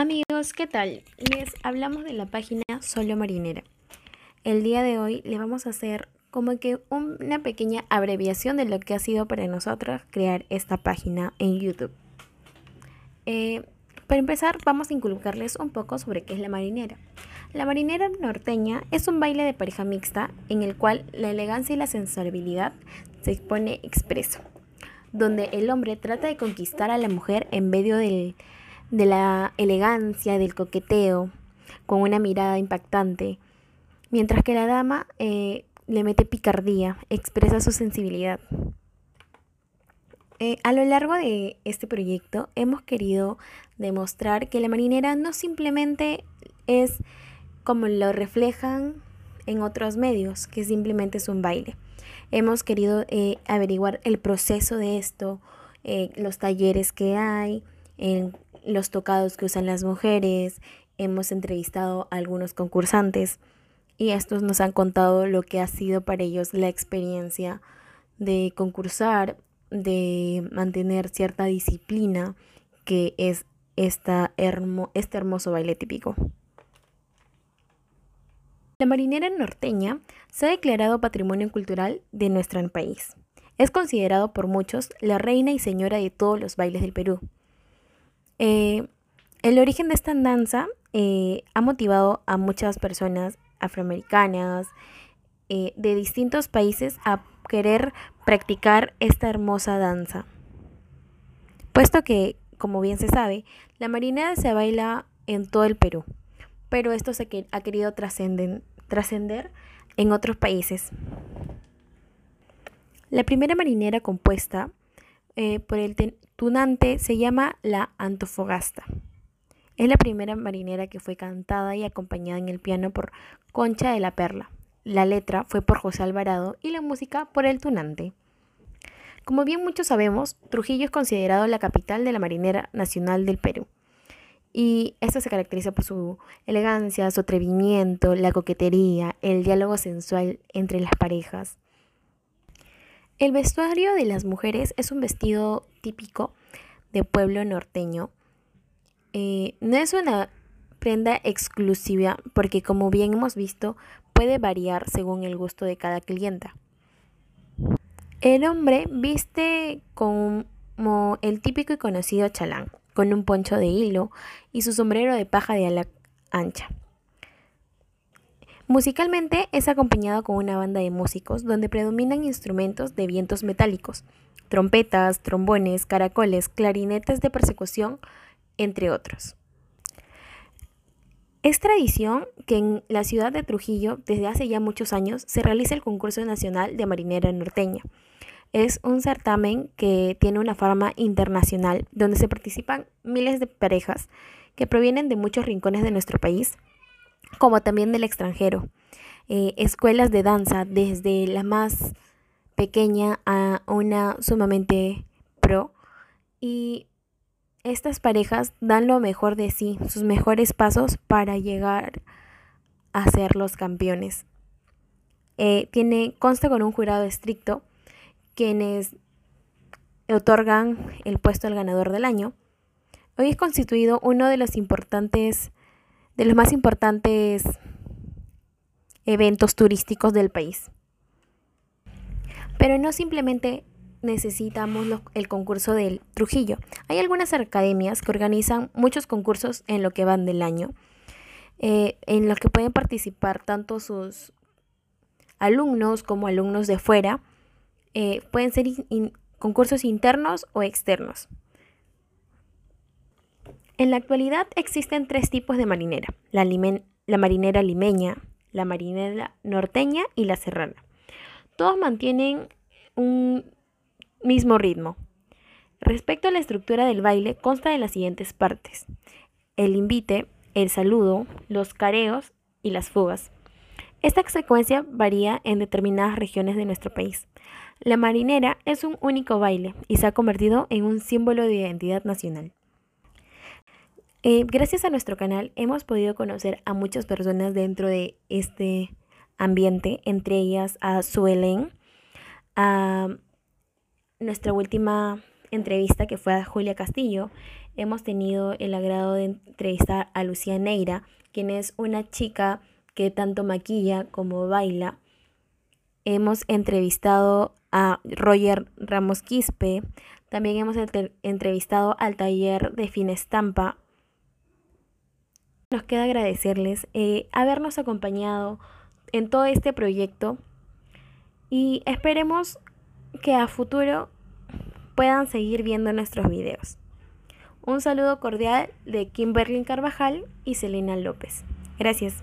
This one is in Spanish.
Amigos, ¿qué tal? Les hablamos de la página Solo Marinera. El día de hoy les vamos a hacer como que una pequeña abreviación de lo que ha sido para nosotros crear esta página en YouTube. Eh, para empezar, vamos a inculcarles un poco sobre qué es la marinera. La marinera norteña es un baile de pareja mixta en el cual la elegancia y la sensibilidad se expone expreso, donde el hombre trata de conquistar a la mujer en medio del de la elegancia, del coqueteo, con una mirada impactante, mientras que la dama eh, le mete picardía, expresa su sensibilidad. Eh, a lo largo de este proyecto hemos querido demostrar que la marinera no simplemente es como lo reflejan en otros medios, que simplemente es un baile. Hemos querido eh, averiguar el proceso de esto, los talleres que hay, los tocados que usan las mujeres, hemos entrevistado a algunos concursantes y estos nos han contado lo que ha sido para ellos la experiencia de concursar, de mantener cierta disciplina que es esta este hermoso baile típico. La marinera norteña se ha declarado patrimonio cultural de nuestro país. Es considerado por muchos la reina y señora de todos los bailes del Perú. Eh, el origen de esta danza eh, ha motivado a muchas personas afroamericanas eh, de distintos países a querer practicar esta hermosa danza. Puesto que, como bien se sabe, la marinera se baila en todo el Perú, pero esto se ha querido trascender en otros países. La primera marinera compuesta eh, por el tunante se llama la Antofagasta. Es la primera marinera que fue cantada y acompañada en el piano por Concha de la Perla. La letra fue por José Alvarado y la música por el tunante. Como bien muchos sabemos, Trujillo es considerado la capital de la marinera nacional del Perú. Y esto se caracteriza por su elegancia, su atrevimiento, la coquetería, el diálogo sensual entre las parejas. El vestuario de las mujeres es un vestido típico de pueblo norteño. Eh, no es una prenda exclusiva porque como bien hemos visto puede variar según el gusto de cada clienta. El hombre viste como el típico y conocido chalán, con un poncho de hilo y su sombrero de paja de ala ancha. Musicalmente es acompañado con una banda de músicos donde predominan instrumentos de vientos metálicos, trompetas, trombones, caracoles, clarinetes de persecución, entre otros. Es tradición que en la ciudad de Trujillo, desde hace ya muchos años, se realiza el concurso nacional de marinera norteña. Es un certamen que tiene una forma internacional, donde se participan miles de parejas que provienen de muchos rincones de nuestro país como también del extranjero. Eh, escuelas de danza, desde la más pequeña a una sumamente pro. Y estas parejas dan lo mejor de sí, sus mejores pasos para llegar a ser los campeones. Eh, tiene, consta con un jurado estricto, quienes otorgan el puesto al ganador del año. Hoy es constituido uno de los importantes de los más importantes eventos turísticos del país. Pero no simplemente necesitamos el concurso del Trujillo. Hay algunas academias que organizan muchos concursos en lo que van del año, eh, en los que pueden participar tanto sus alumnos como alumnos de fuera. Eh, pueden ser concursos internos o externos. En la actualidad existen tres tipos de marinera, la, marinera limeña, la marinera norteña y la serrana. Todos mantienen un mismo ritmo. Respecto a la estructura del baile, consta de las siguientes partes. El invite, el saludo, los careos y las fugas. Esta secuencia varía en determinadas regiones de nuestro país. La marinera es un único baile y se ha convertido en un símbolo de identidad nacional. Eh, gracias a nuestro canal hemos podido conocer a muchas personas dentro de este ambiente, entre ellas a Suelen, a nuestra última entrevista que fue a Julia Castillo, hemos tenido el agrado de entrevistar a Lucía Neira, quien es una chica que tanto maquilla como baila. Hemos entrevistado a Roger Ramos Quispe, también hemos entrevistado al taller de Finestampa. Nos queda agradecerles eh, habernos acompañado en todo este proyecto y esperemos que a futuro puedan seguir viendo nuestros videos. Un saludo cordial de Kimberly Carvajal y Selena López. Gracias.